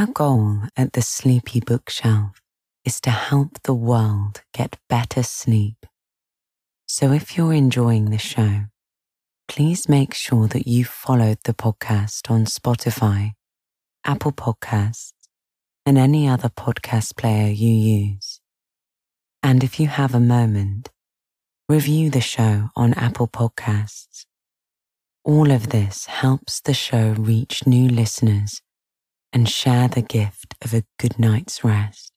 Our goal at the Sleepy Bookshelf is to help the world get better sleep. So if you're enjoying the show, please make sure that you followed the podcast on Spotify, Apple Podcasts, and any other podcast player you use. And if you have a moment, review the show on Apple Podcasts. All of this helps the show reach new listeners and share the gift of a good night's rest.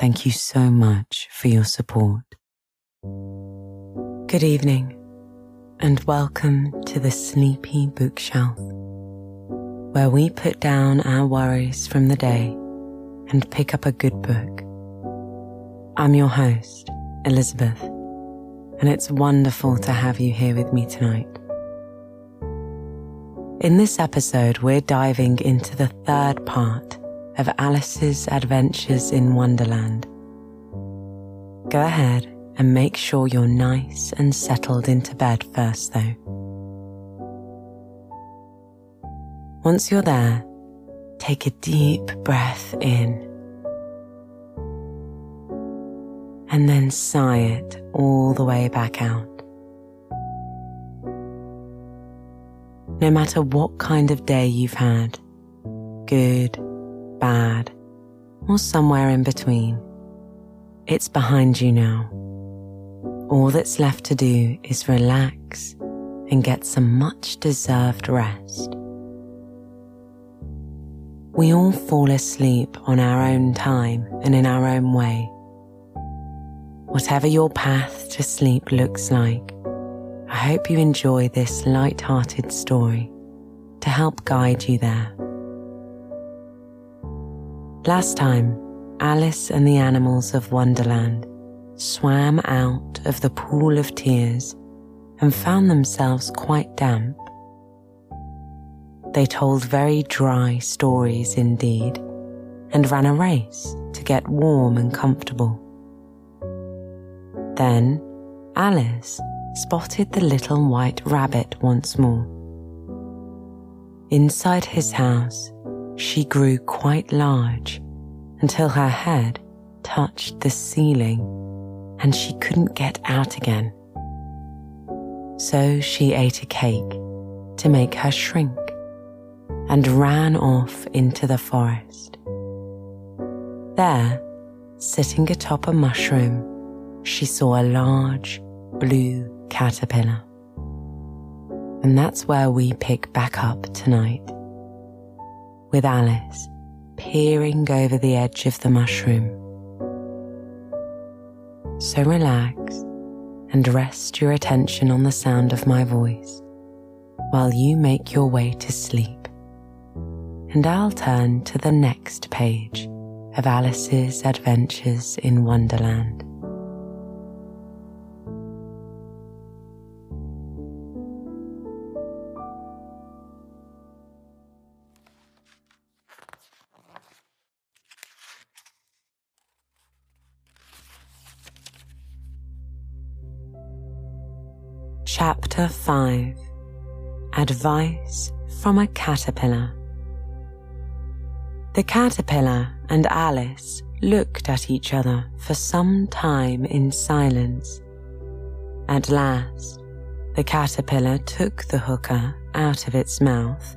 Thank you so much for your support. Good evening and welcome to the Sleepy Bookshelf, where we put down our worries from the day and pick up a good book. I'm your host, Elizabeth, and it's wonderful to have you here with me tonight. In this episode, we're diving into the third part of Alice's Adventures in Wonderland. Go ahead and make sure you're nice and settled into bed first, though. Once you're there, take a deep breath in and then sigh it all the way back out. No matter what kind of day you've had, good, bad, or somewhere in between, it's behind you now. All that's left to do is relax and get some much deserved rest. We all fall asleep on our own time and in our own way. Whatever your path to sleep looks like, I hope you enjoy this light-hearted story to help guide you there. Last time, Alice and the animals of Wonderland swam out of the pool of tears and found themselves quite damp. They told very dry stories indeed and ran a race to get warm and comfortable. Then Alice spotted the little white rabbit once more. Inside his house, she grew quite large until her head touched the ceiling and she couldn't get out again. So she ate a cake to make her shrink and ran off into the forest. There, sitting atop a mushroom, she saw a large blue caterpillar. And that's where we pick back up tonight. With Alice peering over the edge of the mushroom. So relax and rest your attention on the sound of my voice while you make your way to sleep. And I'll turn to the next page of Alice's Adventures in Wonderland. Chapter 5 Advice from a Caterpillar. The caterpillar and Alice looked at each other for some time in silence. At last, the caterpillar took the hookah out of its mouth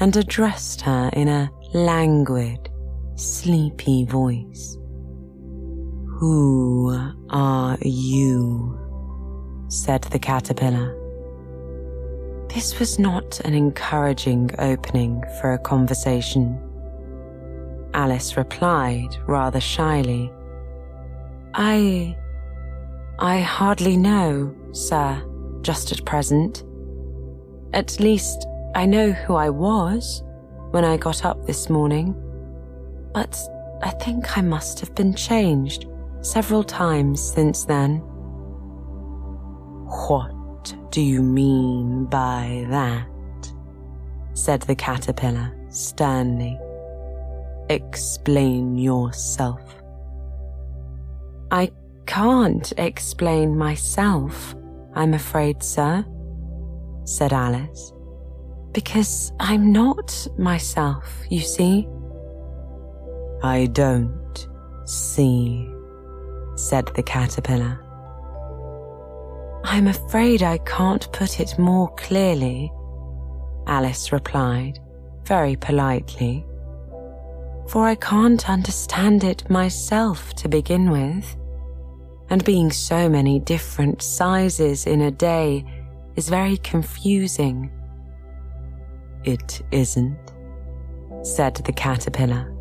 and addressed her in a languid, sleepy voice. Who are you? Said the caterpillar. This was not an encouraging opening for a conversation. Alice replied rather shyly. I. I hardly know, sir, just at present. At least I know who I was when I got up this morning. But I think I must have been changed several times since then. What do you mean by that? said the caterpillar sternly. Explain yourself. I can't explain myself, I'm afraid, sir, said Alice, because I'm not myself, you see. I don't see, said the caterpillar. I'm afraid I can't put it more clearly, Alice replied, very politely, for I can't understand it myself to begin with, and being so many different sizes in a day is very confusing. It isn't, said the caterpillar.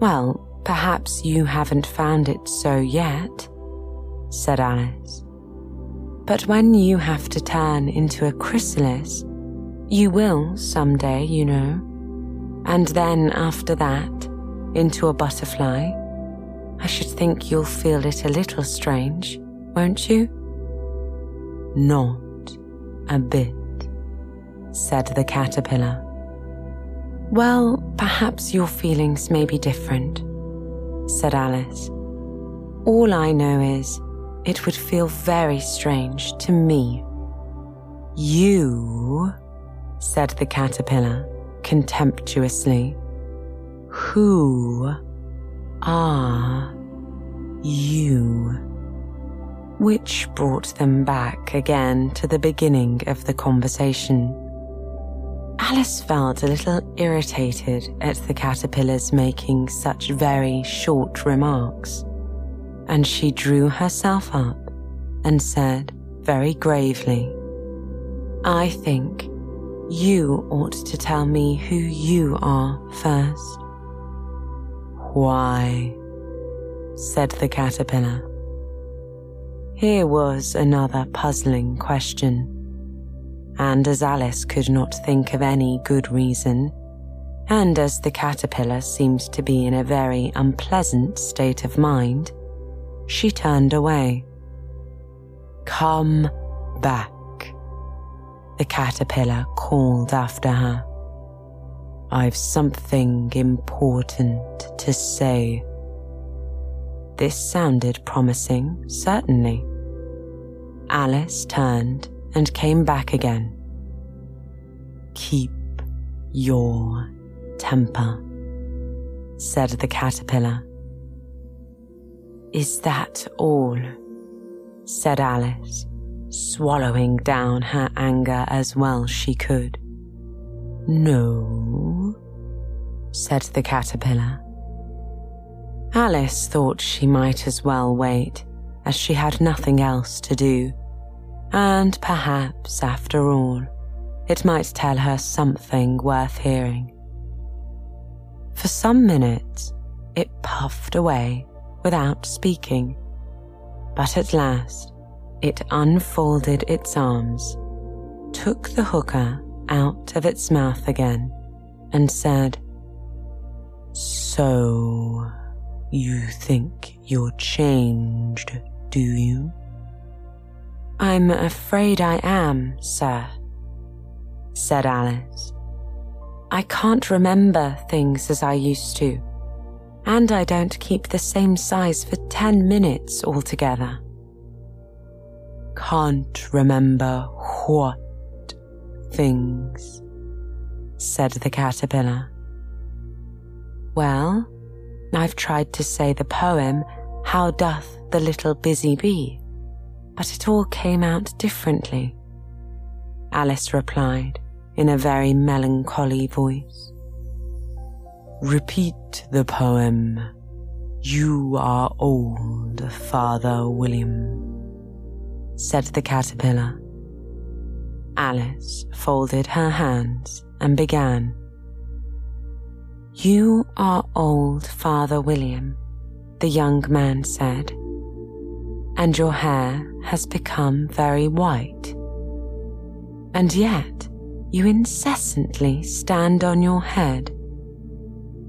Well, perhaps you haven't found it so yet, said Alice. But when you have to turn into a chrysalis, you will someday, you know. And then after that, into a butterfly. I should think you'll feel it a little strange, won't you? Not a bit, said the caterpillar. Well, perhaps your feelings may be different, said Alice. All I know is it would feel very strange to me. You, said the caterpillar contemptuously, who are you? Which brought them back again to the beginning of the conversation. Alice felt a little irritated at the caterpillars making such very short remarks, and she drew herself up and said very gravely, I think you ought to tell me who you are first. Why? said the caterpillar. Here was another puzzling question and as Alice could not think of any good reason, and as the caterpillar seemed to be in a very unpleasant state of mind, she turned away. Come back, the caterpillar called after her. I've something important to say. This sounded promising, certainly. Alice turned and came back again. Keep your temper, said the caterpillar. Is that all? said Alice, swallowing down her anger as well she could. No, said the caterpillar. Alice thought she might as well wait, as she had nothing else to do and perhaps, after all, it might tell her something worth hearing. For some minutes, it puffed away without speaking, but at last it unfolded its arms, took the hookah out of its mouth again, and said, So, you think you're changed, do you? I'm afraid I am, sir, said Alice. I can't remember things as I used to, and I don't keep the same size for ten minutes altogether. Can't remember what things, said the caterpillar. Well, I've tried to say the poem, How Doth the Little Busy Bee? but it all came out differently. Alice replied in a very melancholy voice. Repeat the poem. You are old, Father William, said the caterpillar. Alice folded her hands and began. You are old, Father William, the young man said and your hair has become very white. And yet, you incessantly stand on your head.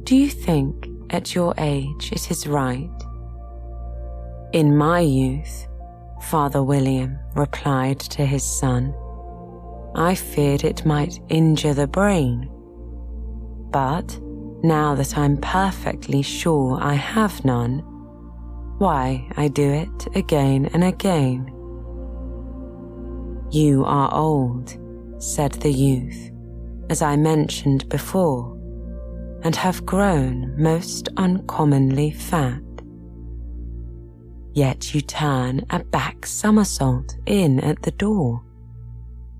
Do you think at your age it is right? In my youth, Father William replied to his son, I feared it might injure the brain. But now that I'm perfectly sure I have none, why I do it again and again. You are old, said the youth, as I mentioned before, and have grown most uncommonly fat. Yet you turn a back somersault in at the door.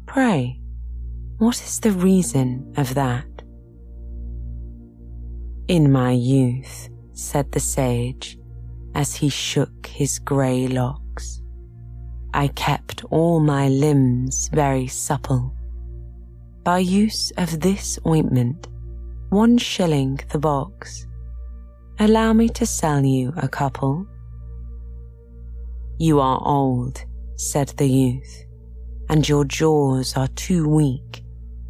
Pray, what is the reason of that? In my youth, said the sage, as he shook his grey locks, I kept all my limbs very supple. By use of this ointment, one shilling the box. Allow me to sell you a couple. You are old, said the youth, and your jaws are too weak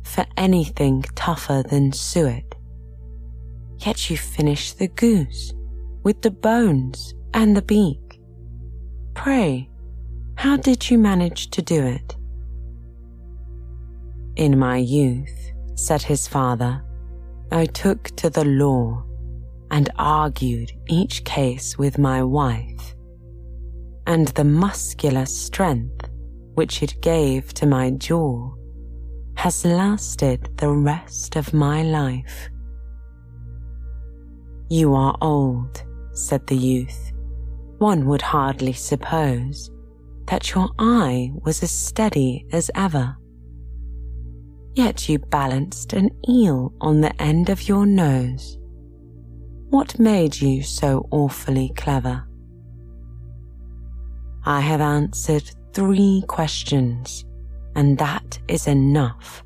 for anything tougher than suet. Yet you finish the goose with the bones and the beak. Pray, how did you manage to do it? In my youth, said his father, I took to the law and argued each case with my wife, and the muscular strength which it gave to my jaw has lasted the rest of my life. You are old, said the youth. One would hardly suppose that your eye was as steady as ever. Yet you balanced an eel on the end of your nose. What made you so awfully clever? I have answered three questions, and that is enough,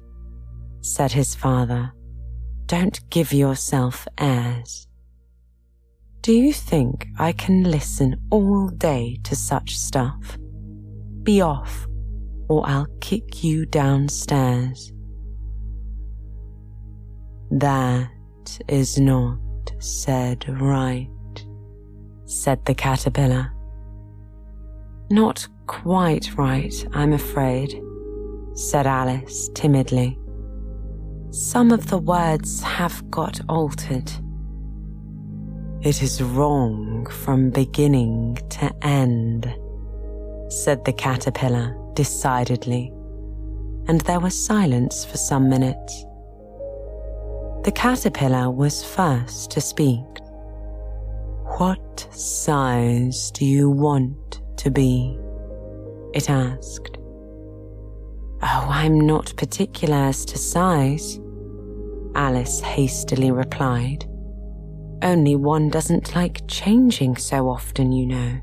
said his father. Don't give yourself airs. Do you think I can listen all day to such stuff? Be off, or I'll kick you downstairs. That is not said right, said the caterpillar. Not quite right, I'm afraid, said Alice timidly. Some of the words have got altered. It is wrong from beginning to end, said the caterpillar decidedly, and there was silence for some minutes. The caterpillar was first to speak. What size do you want to be? It asked. Oh, I'm not particular as to size, Alice hastily replied. Only one doesn't like changing so often, you know.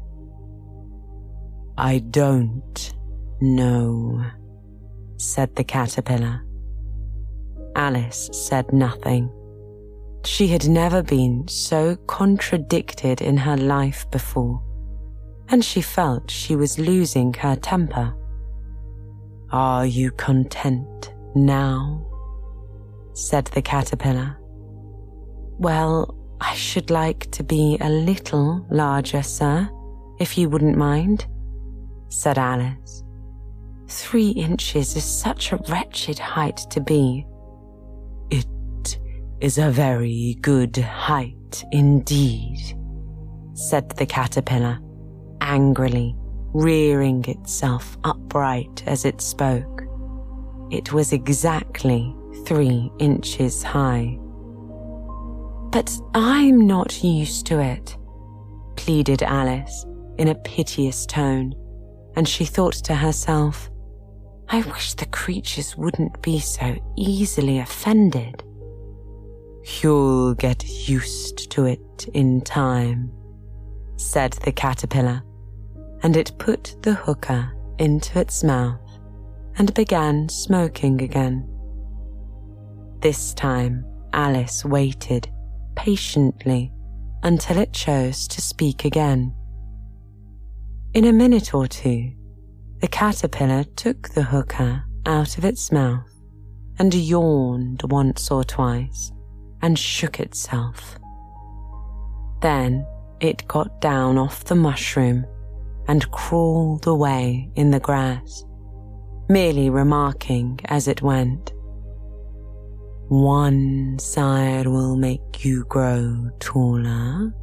I don't know, said the caterpillar. Alice said nothing. She had never been so contradicted in her life before, and she felt she was losing her temper. Are you content now? said the caterpillar. Well, I should like to be a little larger, sir, if you wouldn't mind, said Alice. Three inches is such a wretched height to be is a very good height indeed, said the caterpillar, angrily, rearing itself upright as it spoke. It was exactly three inches high. But I'm not used to it, pleaded Alice in a piteous tone, and she thought to herself, I wish the creatures wouldn't be so easily offended. You'll get used to it in time, said the caterpillar, and it put the hookah into its mouth and began smoking again. This time, Alice waited patiently until it chose to speak again. In a minute or two, the caterpillar took the hookah out of its mouth and yawned once or twice and shook itself. Then it got down off the mushroom and crawled away in the grass, merely remarking as it went, One side will make you grow taller,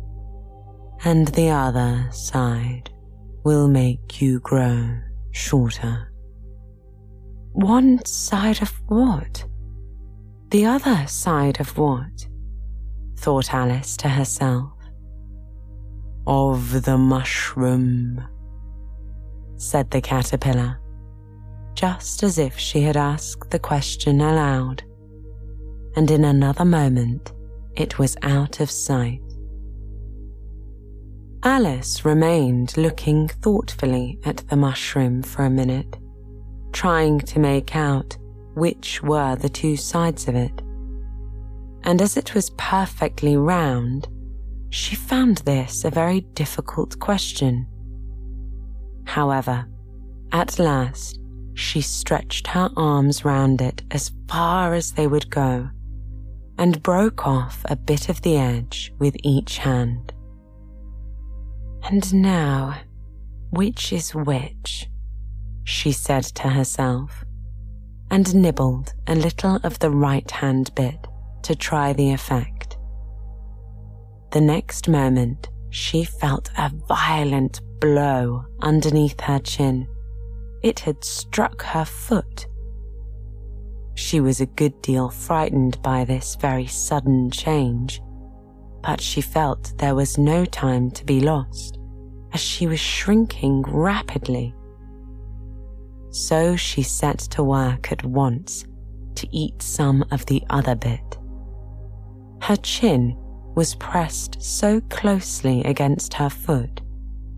and the other side will make you grow shorter. One side of what? The other side of what? thought Alice to herself. Of the mushroom, said the caterpillar, just as if she had asked the question aloud. And in another moment, it was out of sight. Alice remained looking thoughtfully at the mushroom for a minute, trying to make out which were the two sides of it. And as it was perfectly round, she found this a very difficult question. However, at last, she stretched her arms round it as far as they would go and broke off a bit of the edge with each hand. And now, which is which? She said to herself, and nibbled a little of the right hand bit to try the effect. The next moment, she felt a violent blow underneath her chin. It had struck her foot. She was a good deal frightened by this very sudden change, but she felt there was no time to be lost, as she was shrinking rapidly. So she set to work at once to eat some of the other bit. Her chin was pressed so closely against her foot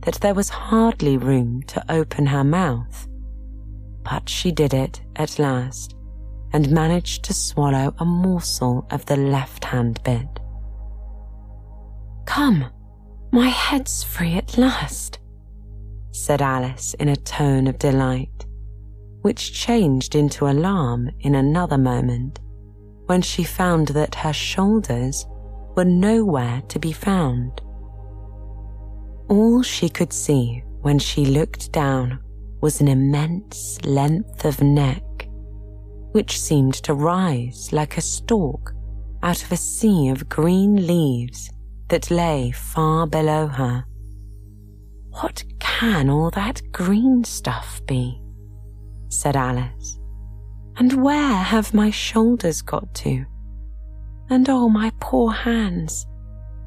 that there was hardly room to open her mouth. But she did it at last and managed to swallow a morsel of the left hand bit. Come, my head's free at last, said Alice in a tone of delight, which changed into alarm in another moment when she found that her shoulders were nowhere to be found. All she could see when she looked down was an immense length of neck, which seemed to rise like a stalk out of a sea of green leaves that lay far below her. What can all that green stuff be? Said Alice. And where have my shoulders got to? And oh, my poor hands,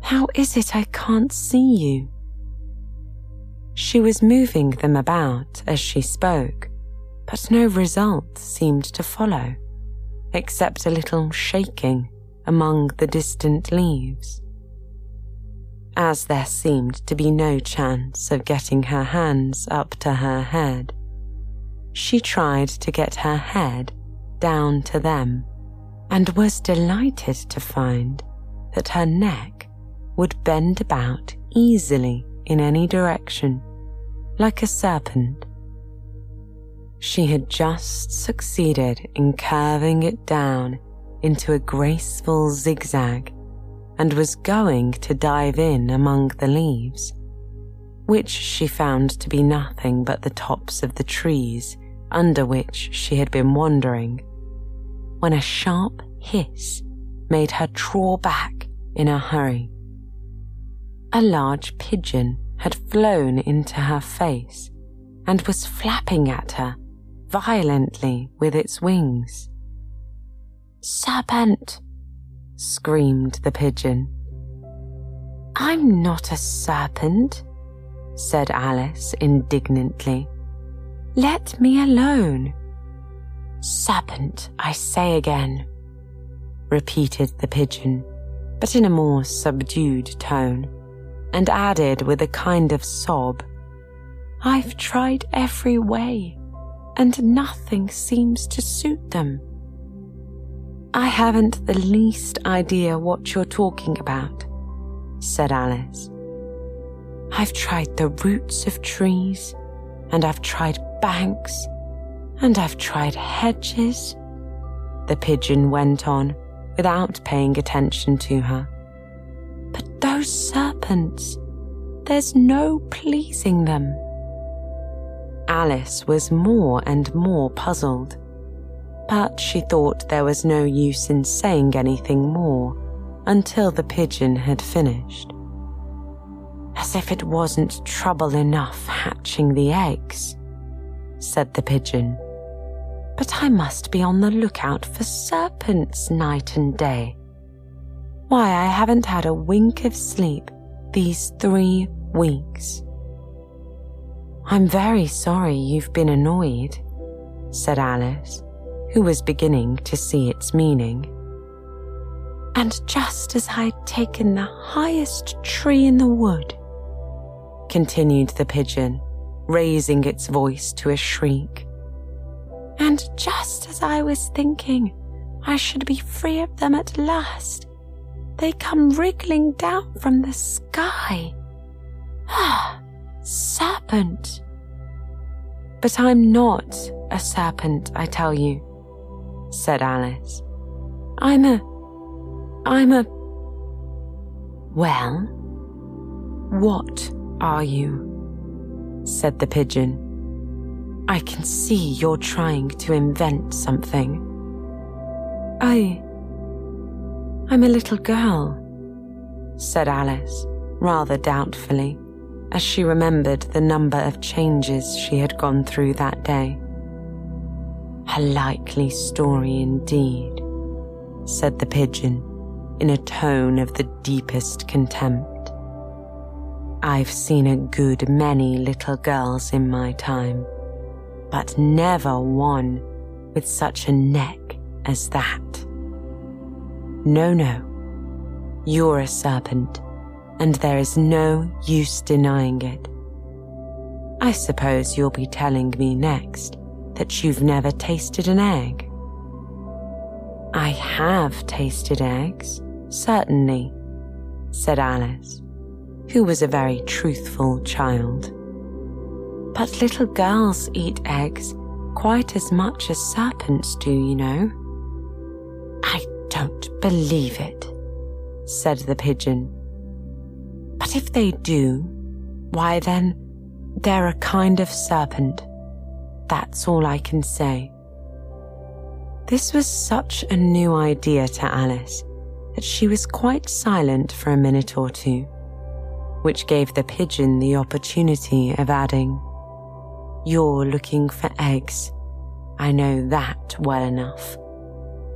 how is it I can't see you? She was moving them about as she spoke, but no result seemed to follow, except a little shaking among the distant leaves. As there seemed to be no chance of getting her hands up to her head, she tried to get her head down to them and was delighted to find that her neck would bend about easily in any direction, like a serpent. She had just succeeded in curving it down into a graceful zigzag and was going to dive in among the leaves, which she found to be nothing but the tops of the trees under which she had been wandering when a sharp hiss made her draw back in a hurry. A large pigeon had flown into her face and was flapping at her violently with its wings. Serpent! screamed the pigeon. I'm not a serpent, said Alice indignantly. Let me alone. Serpent, I say again, repeated the pigeon, but in a more subdued tone, and added with a kind of sob, I've tried every way, and nothing seems to suit them. I haven't the least idea what you're talking about, said Alice. I've tried the roots of trees, and I've tried banks, and I've tried hedges, the pigeon went on without paying attention to her. But those serpents, there's no pleasing them. Alice was more and more puzzled, but she thought there was no use in saying anything more until the pigeon had finished. As if it wasn't trouble enough hatching the eggs, said the pigeon. But I must be on the lookout for serpents night and day. why I haven't had a wink of sleep these three weeks. I'm very sorry you've been annoyed, said Alice, who was beginning to see its meaning. And just as I'd taken the highest tree in the wood, continued the pigeon, raising its voice to a shriek. And just as I was thinking I should be free of them at last, they come wriggling down from the sky. Ah, serpent. But I'm not a serpent, I tell you, said Alice. I'm a. I'm a. Well, what are you? said the pigeon. I can see you're trying to invent something. I. I'm a little girl, said Alice, rather doubtfully, as she remembered the number of changes she had gone through that day. A likely story indeed, said the pigeon in a tone of the deepest contempt. I've seen a good many little girls in my time, but never one with such a neck as that. No, no, you're a serpent, and there is no use denying it. I suppose you'll be telling me next that you've never tasted an egg. I have tasted eggs, certainly, said Alice who was a very truthful child. But little girls eat eggs quite as much as serpents do, you know. I don't believe it, said the pigeon. But if they do, why then, they're a kind of serpent. That's all I can say. This was such a new idea to Alice that she was quite silent for a minute or two which gave the pigeon the opportunity of adding, You're looking for eggs. I know that well enough.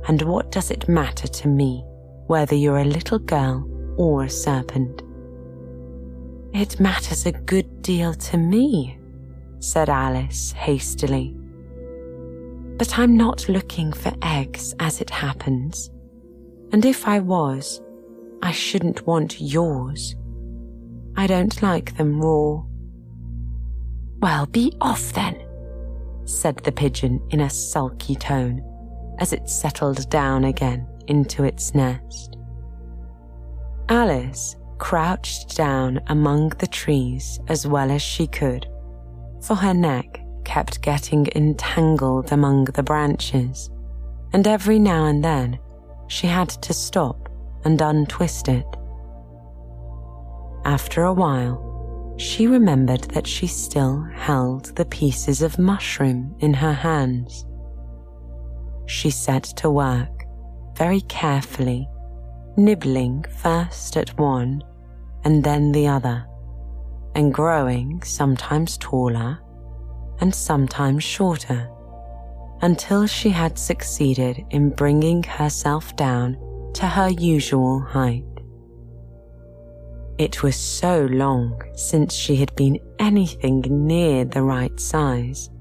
And what does it matter to me whether you're a little girl or a serpent? It matters a good deal to me, said Alice hastily. But I'm not looking for eggs as it happens. And if I was, I shouldn't want yours. I don't like them raw. Well, be off then, said the pigeon in a sulky tone as it settled down again into its nest. Alice crouched down among the trees as well as she could, for her neck kept getting entangled among the branches, and every now and then she had to stop and untwist it. After a while, she remembered that she still held the pieces of mushroom in her hands. She set to work very carefully, nibbling first at one and then the other, and growing sometimes taller and sometimes shorter, until she had succeeded in bringing herself down to her usual height. It was so long since she had been anything near the right size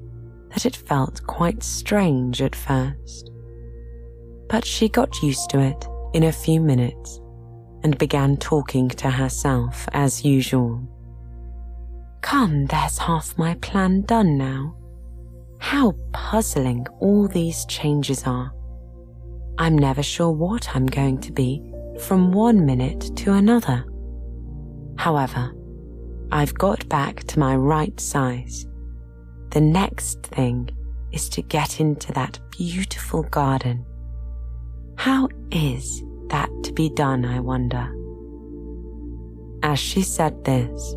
that it felt quite strange at first. But she got used to it in a few minutes and began talking to herself as usual. Come, there's half my plan done now. How puzzling all these changes are. I'm never sure what I'm going to be from one minute to another. However, I've got back to my right size. The next thing is to get into that beautiful garden. How is that to be done, I wonder? As she said this,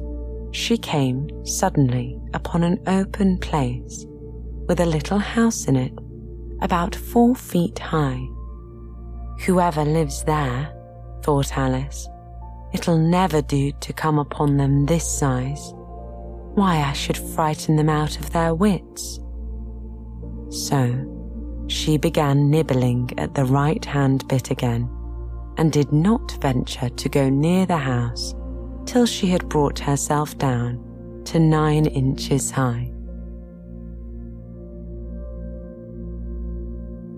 she came suddenly upon an open place with a little house in it, about four feet high. Whoever lives there, thought Alice, It'll never do to come upon them this size. Why I should frighten them out of their wits. So she began nibbling at the right hand bit again and did not venture to go near the house till she had brought herself down to nine inches high.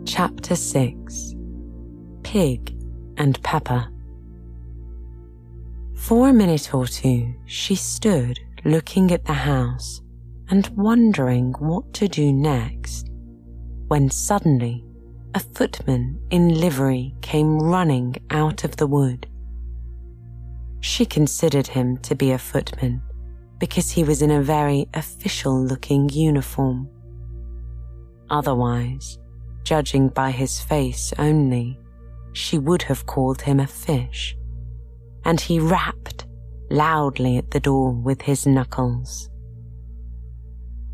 Chapter 6 Pig and Pepper For a minute or two, she stood looking at the house and wondering what to do next, when suddenly a footman in livery came running out of the wood. She considered him to be a footman because he was in a very official looking uniform. Otherwise, judging by his face only, she would have called him a fish. And he rapped loudly at the door with his knuckles.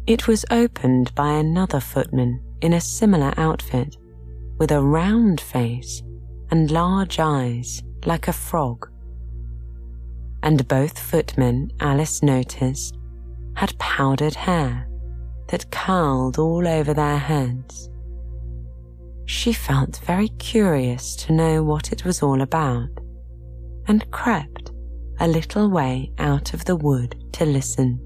It was opened by another footman in a similar outfit, with a round face and large eyes like a frog. And both footmen, Alice noticed, had powdered hair that curled all over their heads. She felt very curious to know what it was all about and crept a little way out of the wood to listen.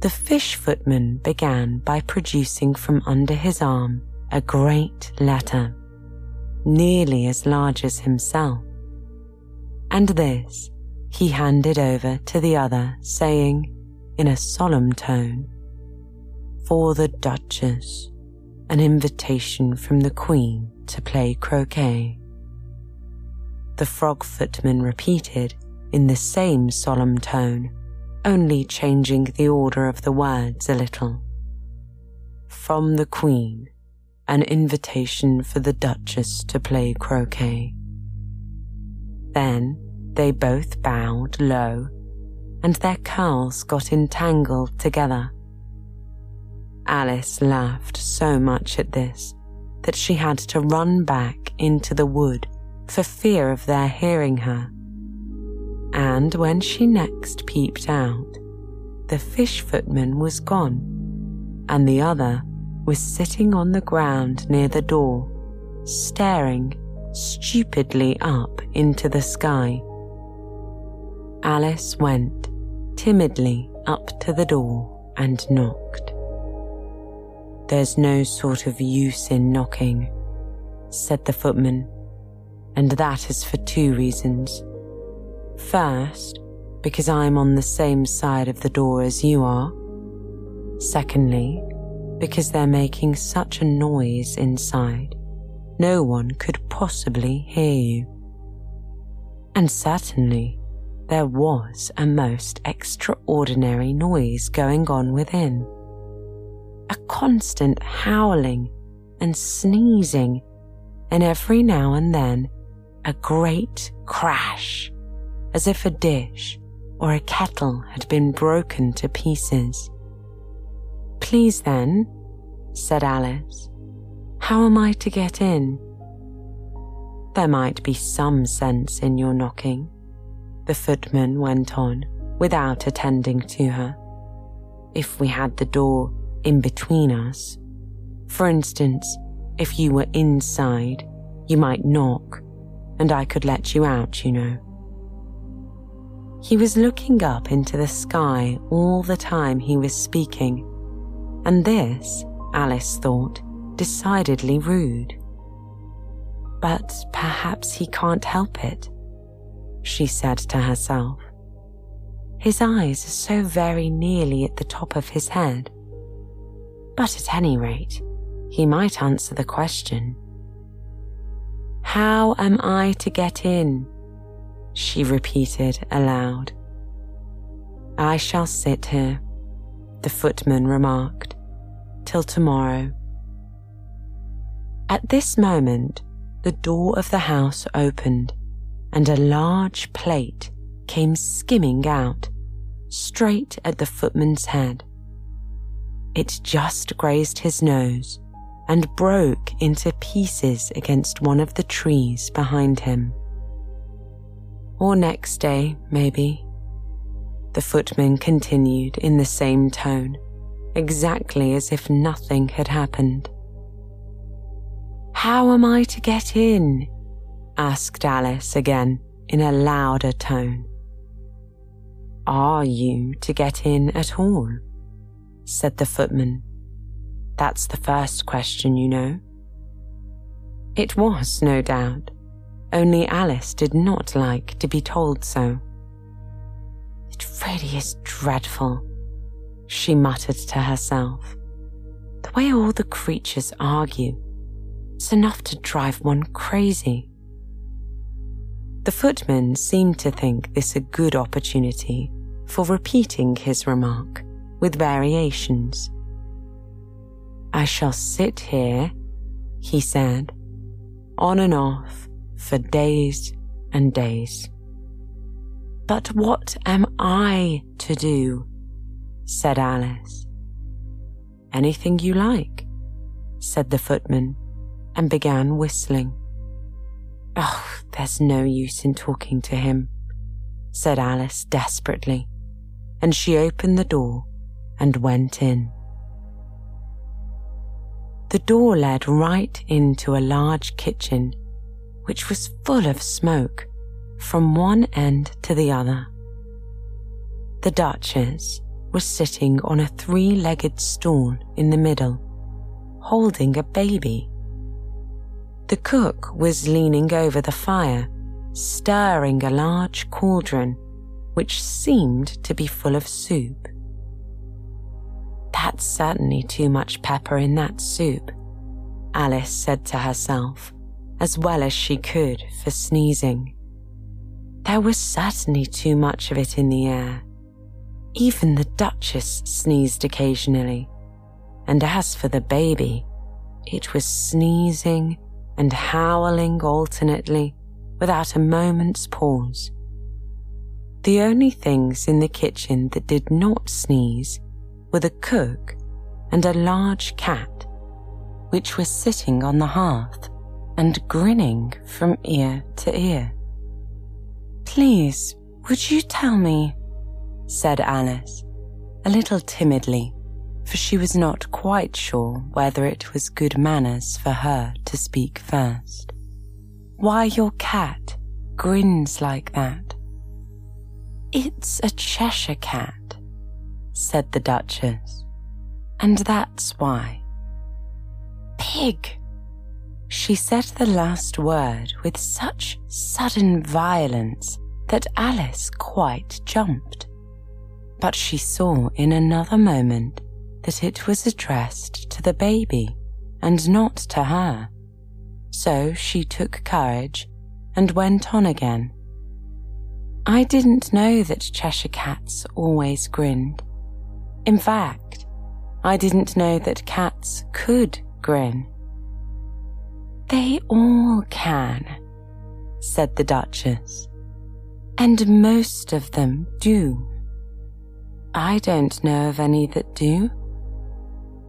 The fish footman began by producing from under his arm a great letter, nearly as large as himself, and this he handed over to the other, saying, in a solemn tone, For the Duchess, an invitation from the Queen to play croquet the frog footman repeated in the same solemn tone, only changing the order of the words a little. From the Queen, an invitation for the Duchess to play croquet. Then they both bowed low, and their curls got entangled together. Alice laughed so much at this that she had to run back into the wood for fear of their hearing her. And when she next peeped out, the fish footman was gone, and the other was sitting on the ground near the door, staring stupidly up into the sky. Alice went timidly up to the door and knocked. There's no sort of use in knocking, said the footman and that is for two reasons. First, because I'm on the same side of the door as you are. Secondly, because they're making such a noise inside, no one could possibly hear you. And certainly, there was a most extraordinary noise going on within. A constant howling and sneezing, and every now and then a great crash, as if a dish or a kettle had been broken to pieces. Please then, said Alice, how am I to get in? There might be some sense in your knocking, the footman went on without attending to her. If we had the door in between us, for instance, if you were inside, you might knock and I could let you out, you know. He was looking up into the sky all the time he was speaking, and this, Alice thought, decidedly rude. But perhaps he can't help it, she said to herself. His eyes are so very nearly at the top of his head. But at any rate, he might answer the question. How am I to get in? She repeated aloud. I shall sit here, the footman remarked, till tomorrow. At this moment, the door of the house opened and a large plate came skimming out, straight at the footman's head. It just grazed his nose and broke into pieces against one of the trees behind him. Or next day, maybe. The footman continued in the same tone, exactly as if nothing had happened. How am I to get in? asked Alice again in a louder tone. Are you to get in at all? said the footman. That's the first question, you know. It was, no doubt, only Alice did not like to be told so. It really is dreadful, she muttered to herself. The way all the creatures argue, it's enough to drive one crazy. The footman seemed to think this a good opportunity for repeating his remark with variations. I shall sit here, he said, on and off for days and days. But what am I to do? said Alice. Anything you like, said the footman, and began whistling. Oh, there's no use in talking to him, said Alice desperately, and she opened the door and went in. The door led right into a large kitchen, which was full of smoke from one end to the other. The Duchess was sitting on a three legged stool in the middle, holding a baby the cook was leaning over the fire, stirring a large cauldron which seemed to be full of soup. That's certainly too much pepper in that soup, Alice said to herself, as well as she could for sneezing. There was certainly too much of it in the air. Even the Duchess sneezed occasionally, and as for the baby, it was sneezing and howling alternately without a moment's pause. The only things in the kitchen that did not sneeze were the cook and a large cat, which were sitting on the hearth and grinning from ear to ear. Please, would you tell me? said Alice, a little timidly, for she was not quite sure whether it was good manners for her to speak first. Why your cat grins like that? It's a Cheshire cat, said the Duchess, and that's why. Pig! She said the last word with such sudden violence that Alice quite jumped. But she saw in another moment that it was addressed to the baby and not to her. So she took courage and went on again. I didn't know that Cheshire cats always grinned. In fact, I didn't know that cats could grin. They all can, said the Duchess, and most of them do. I don't know of any that do.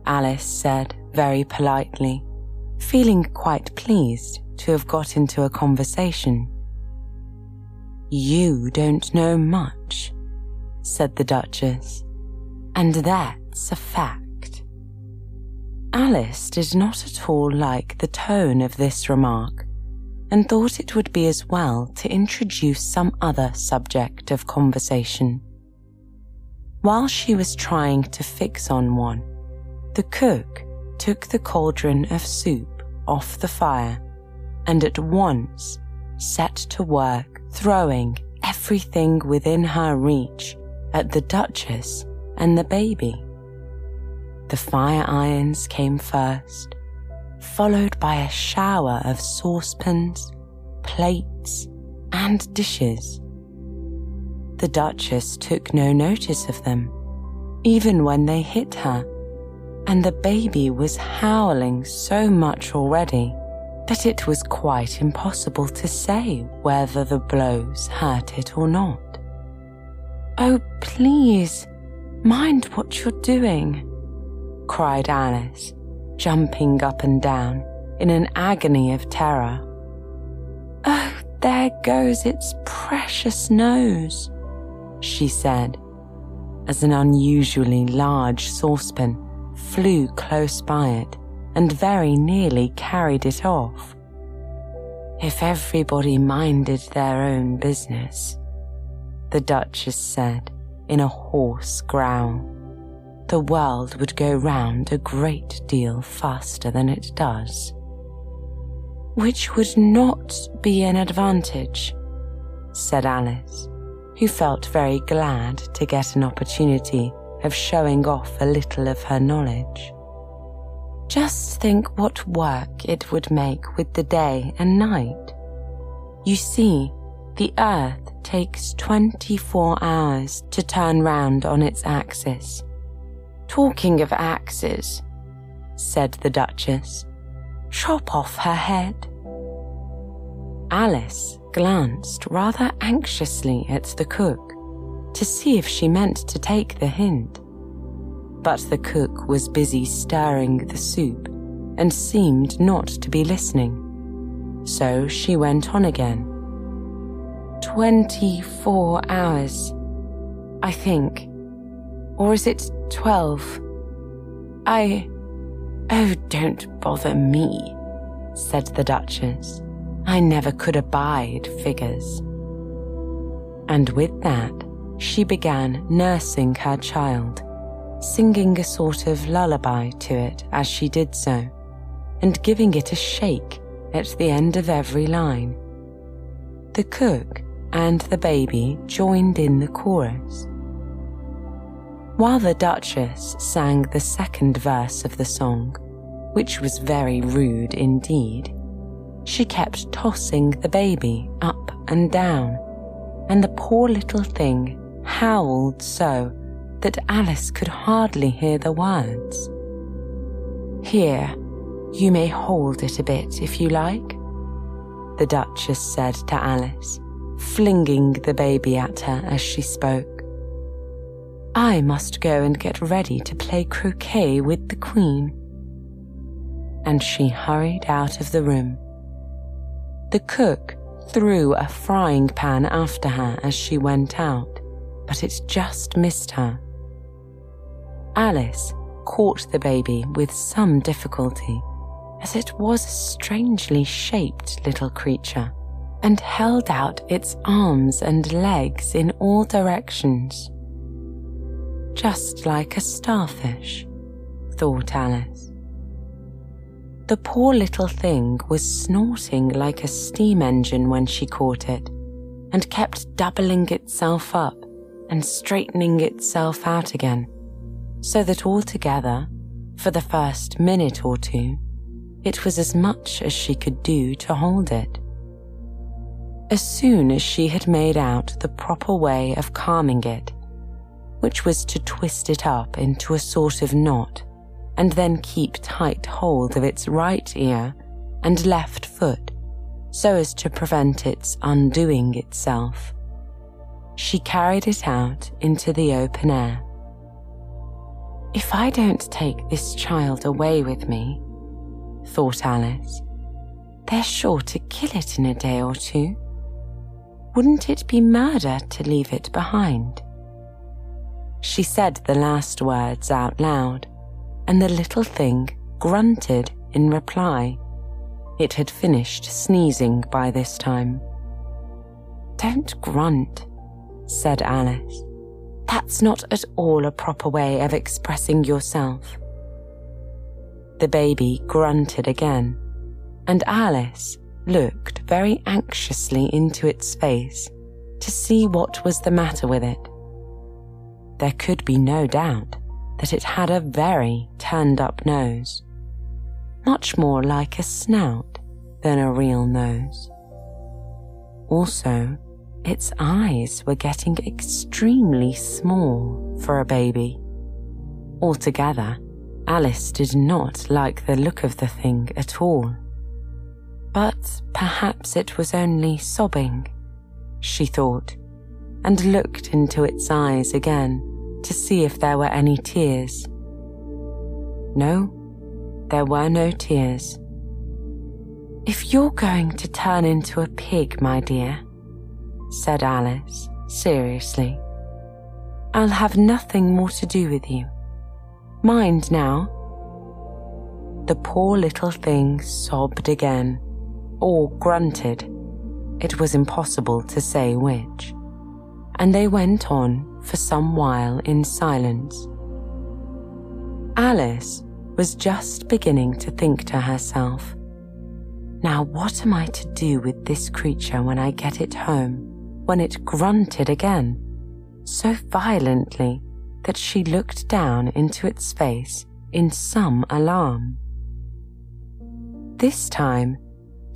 Alice said very politely, feeling quite pleased to have got into a conversation. You don't know much, said the Duchess, and that's a fact. Alice did not at all like the tone of this remark and thought it would be as well to introduce some other subject of conversation. While she was trying to fix on one, the cook took the cauldron of soup off the fire and at once set to work throwing everything within her reach at the Duchess and the baby. The fire irons came first, followed by a shower of saucepans, plates, and dishes. The Duchess took no notice of them, even when they hit her and the baby was howling so much already that it was quite impossible to say whether the blows hurt it or not. Oh, please, mind what you're doing, cried Alice, jumping up and down in an agony of terror. Oh, there goes its precious nose, she said, as an unusually large saucepan flew close by it and very nearly carried it off. If everybody minded their own business, the Duchess said in a hoarse growl, the world would go round a great deal faster than it does. Which would not be an advantage, said Alice, who felt very glad to get an opportunity of showing off a little of her knowledge. Just think what work it would make with the day and night. You see, the Earth takes 24 hours to turn round on its axis. Talking of axes, said the Duchess, chop off her head. Alice glanced rather anxiously at the cook to see if she meant to take the hint. But the cook was busy stirring the soup and seemed not to be listening. So she went on again. Twenty four hours, I think. Or is it twelve? I. Oh, don't bother me, said the Duchess. I never could abide figures. And with that, she began nursing her child, singing a sort of lullaby to it as she did so, and giving it a shake at the end of every line. The cook and the baby joined in the chorus. While the Duchess sang the second verse of the song, which was very rude indeed, she kept tossing the baby up and down, and the poor little thing howled so that Alice could hardly hear the words. Here, you may hold it a bit if you like, the Duchess said to Alice, flinging the baby at her as she spoke. I must go and get ready to play croquet with the Queen. And she hurried out of the room. The cook threw a frying pan after her as she went out, but it just missed her. Alice caught the baby with some difficulty, as it was a strangely shaped little creature and held out its arms and legs in all directions. Just like a starfish, thought Alice. The poor little thing was snorting like a steam engine when she caught it, and kept doubling itself up and straightening itself out again, so that altogether, for the first minute or two, it was as much as she could do to hold it. As soon as she had made out the proper way of calming it, which was to twist it up into a sort of knot and then keep tight hold of its right ear and left foot so as to prevent its undoing itself, she carried it out into the open air. If I don't take this child away with me, thought Alice, they're sure to kill it in a day or two wouldn't it be murder to leave it behind? She said the last words out loud, and the little thing grunted in reply. It had finished sneezing by this time. Don't grunt, said Alice. That's not at all a proper way of expressing yourself. The baby grunted again, and Alice looked very anxiously into its face to see what was the matter with it. There could be no doubt that it had a very turned up nose, much more like a snout than a real nose. Also, its eyes were getting extremely small for a baby. Altogether, Alice did not like the look of the thing at all. But perhaps it was only sobbing, she thought, and looked into its eyes again to see if there were any tears. No, there were no tears. If you're going to turn into a pig, my dear, said Alice seriously, I'll have nothing more to do with you. Mind now. The poor little thing sobbed again or grunted. It was impossible to say which. And they went on for some while in silence. Alice was just beginning to think to herself, Now what am I to do with this creature when I get it home, when it grunted again, so violently that she looked down into its face in some alarm? This time,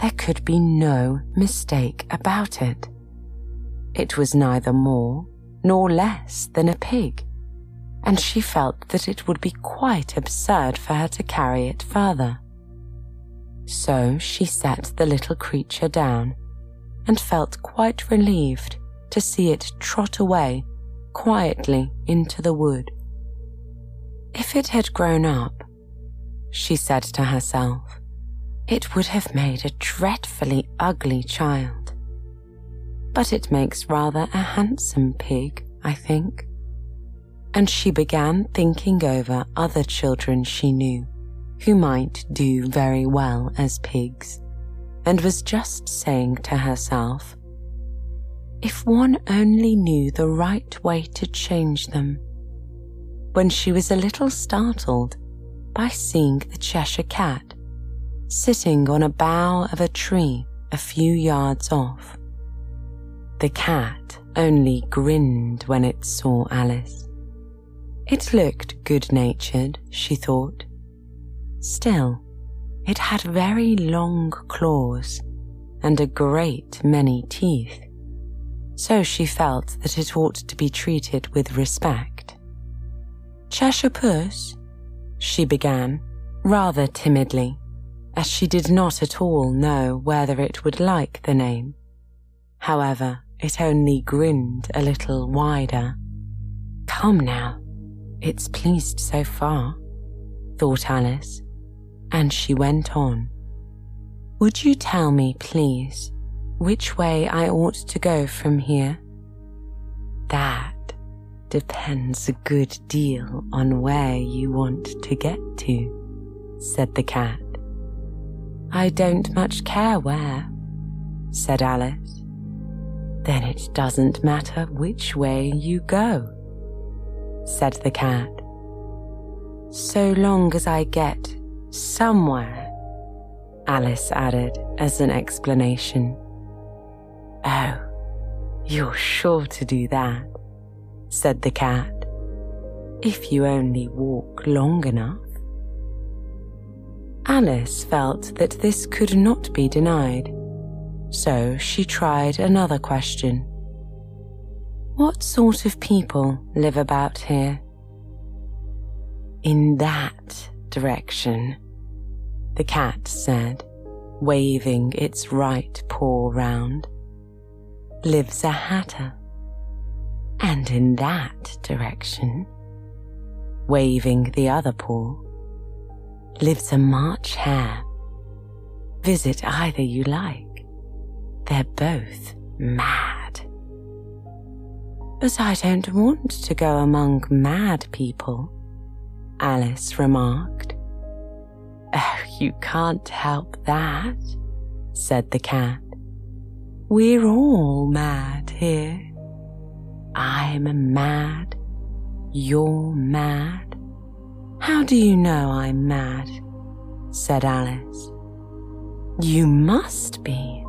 there could be no mistake about it. It was neither more nor less than a pig, and she felt that it would be quite absurd for her to carry it further. So she set the little creature down and felt quite relieved to see it trot away quietly into the wood. If it had grown up, she said to herself, it would have made a dreadfully ugly child. But it makes rather a handsome pig, I think. And she began thinking over other children she knew who might do very well as pigs, and was just saying to herself, if one only knew the right way to change them, when she was a little startled by seeing the Cheshire Cat sitting on a bough of a tree a few yards off. The cat only grinned when it saw Alice. It looked good natured, she thought. Still, it had very long claws and a great many teeth, so she felt that it ought to be treated with respect. Cheshire Puss, she began, rather timidly as she did not at all know whether it would like the name. However, it only grinned a little wider. Come now, it's pleased so far, thought Alice, and she went on. Would you tell me, please, which way I ought to go from here? That depends a good deal on where you want to get to, said the cat. I don't much care where, said Alice. Then it doesn't matter which way you go, said the cat. So long as I get somewhere, Alice added as an explanation. Oh, you're sure to do that, said the cat, if you only walk long enough. Alice felt that this could not be denied, so she tried another question. What sort of people live about here? In that direction, the cat said, waving its right paw round, lives a hatter. And in that direction, waving the other paw, lives a March hare. Visit either you like. They're both mad. But I don't want to go among mad people, Alice remarked. Oh, you can't help that, said the cat. We're all mad here. I'm mad. You're mad. How do you know I'm mad? said Alice. You must be,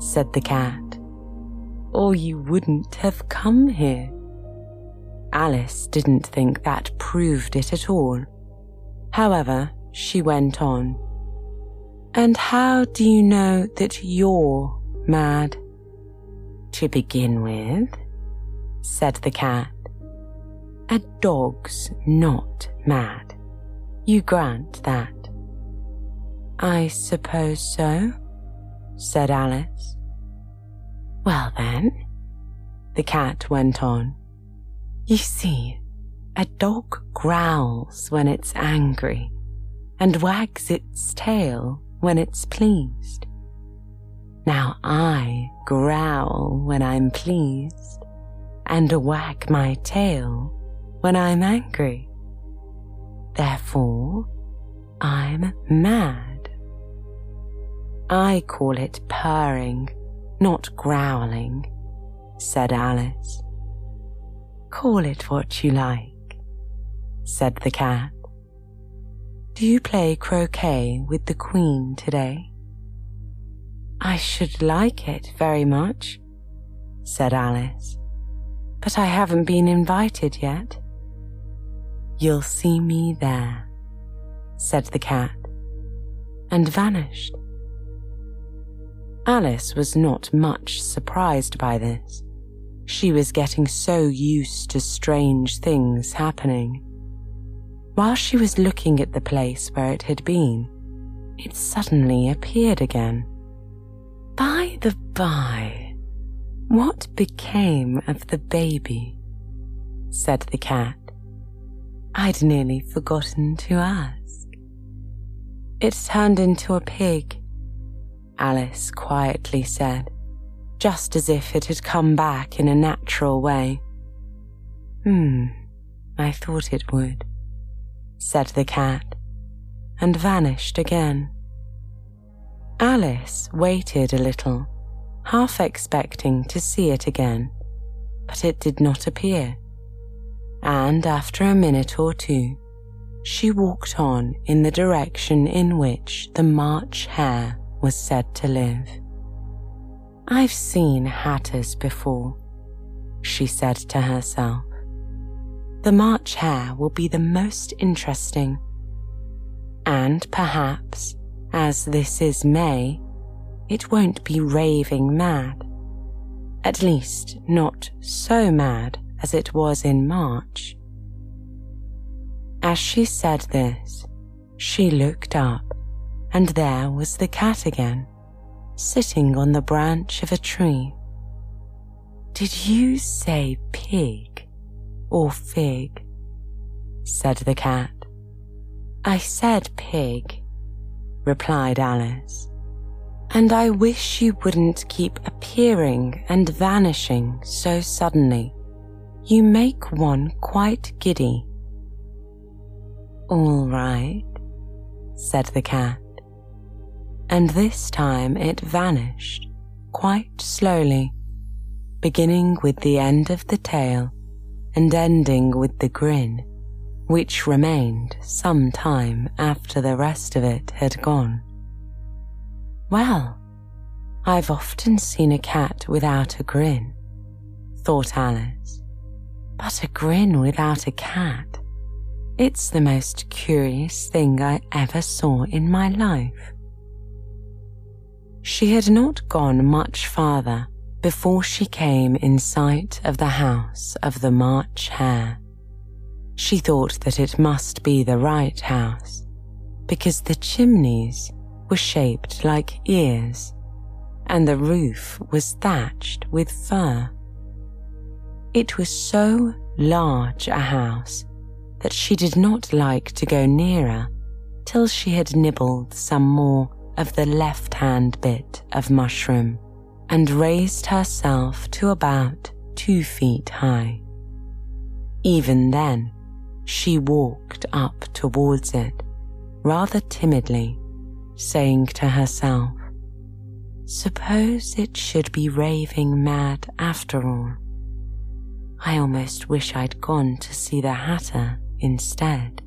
said the cat, or you wouldn't have come here. Alice didn't think that proved it at all. However, she went on. And how do you know that you're mad? To begin with, said the cat, a dog's not mad. You grant that. I suppose so, said Alice. Well then, the cat went on. You see, a dog growls when it's angry and wags its tail when it's pleased. Now I growl when I'm pleased and wag my tail when I'm angry. Therefore, I'm mad. I call it purring, not growling, said Alice. Call it what you like, said the cat. Do you play croquet with the Queen today? I should like it very much, said Alice, but I haven't been invited yet. You'll see me there, said the cat, and vanished. Alice was not much surprised by this. She was getting so used to strange things happening. While she was looking at the place where it had been, it suddenly appeared again. By the by, what became of the baby? said the cat. I'd nearly forgotten to ask. It turned into a pig, Alice quietly said, just as if it had come back in a natural way. Hmm, I thought it would, said the cat, and vanished again. Alice waited a little, half expecting to see it again, but it did not appear. And after a minute or two, she walked on in the direction in which the March Hare was said to live. I've seen hatters before, she said to herself. The March Hare will be the most interesting. And perhaps, as this is May, it won't be raving mad. At least, not so mad as it was in March. As she said this, she looked up and there was the cat again, sitting on the branch of a tree. Did you say pig or fig? said the cat. I said pig, replied Alice. And I wish you wouldn't keep appearing and vanishing so suddenly. You make one quite giddy. All right, said the cat and this time it vanished quite slowly, beginning with the end of the tail and ending with the grin, which remained some time after the rest of it had gone. Well, I've often seen a cat without a grin, thought Alice, but a grin without a cat. It's the most curious thing I ever saw in my life. She had not gone much farther before she came in sight of the house of the March Hare. She thought that it must be the right house because the chimneys were shaped like ears and the roof was thatched with fur. It was so large a house that she did not like to go nearer till she had nibbled some more of the left hand bit of mushroom and raised herself to about two feet high. Even then, she walked up towards it rather timidly, saying to herself, Suppose it should be raving mad after all. I almost wish I'd gone to see the Hatter instead.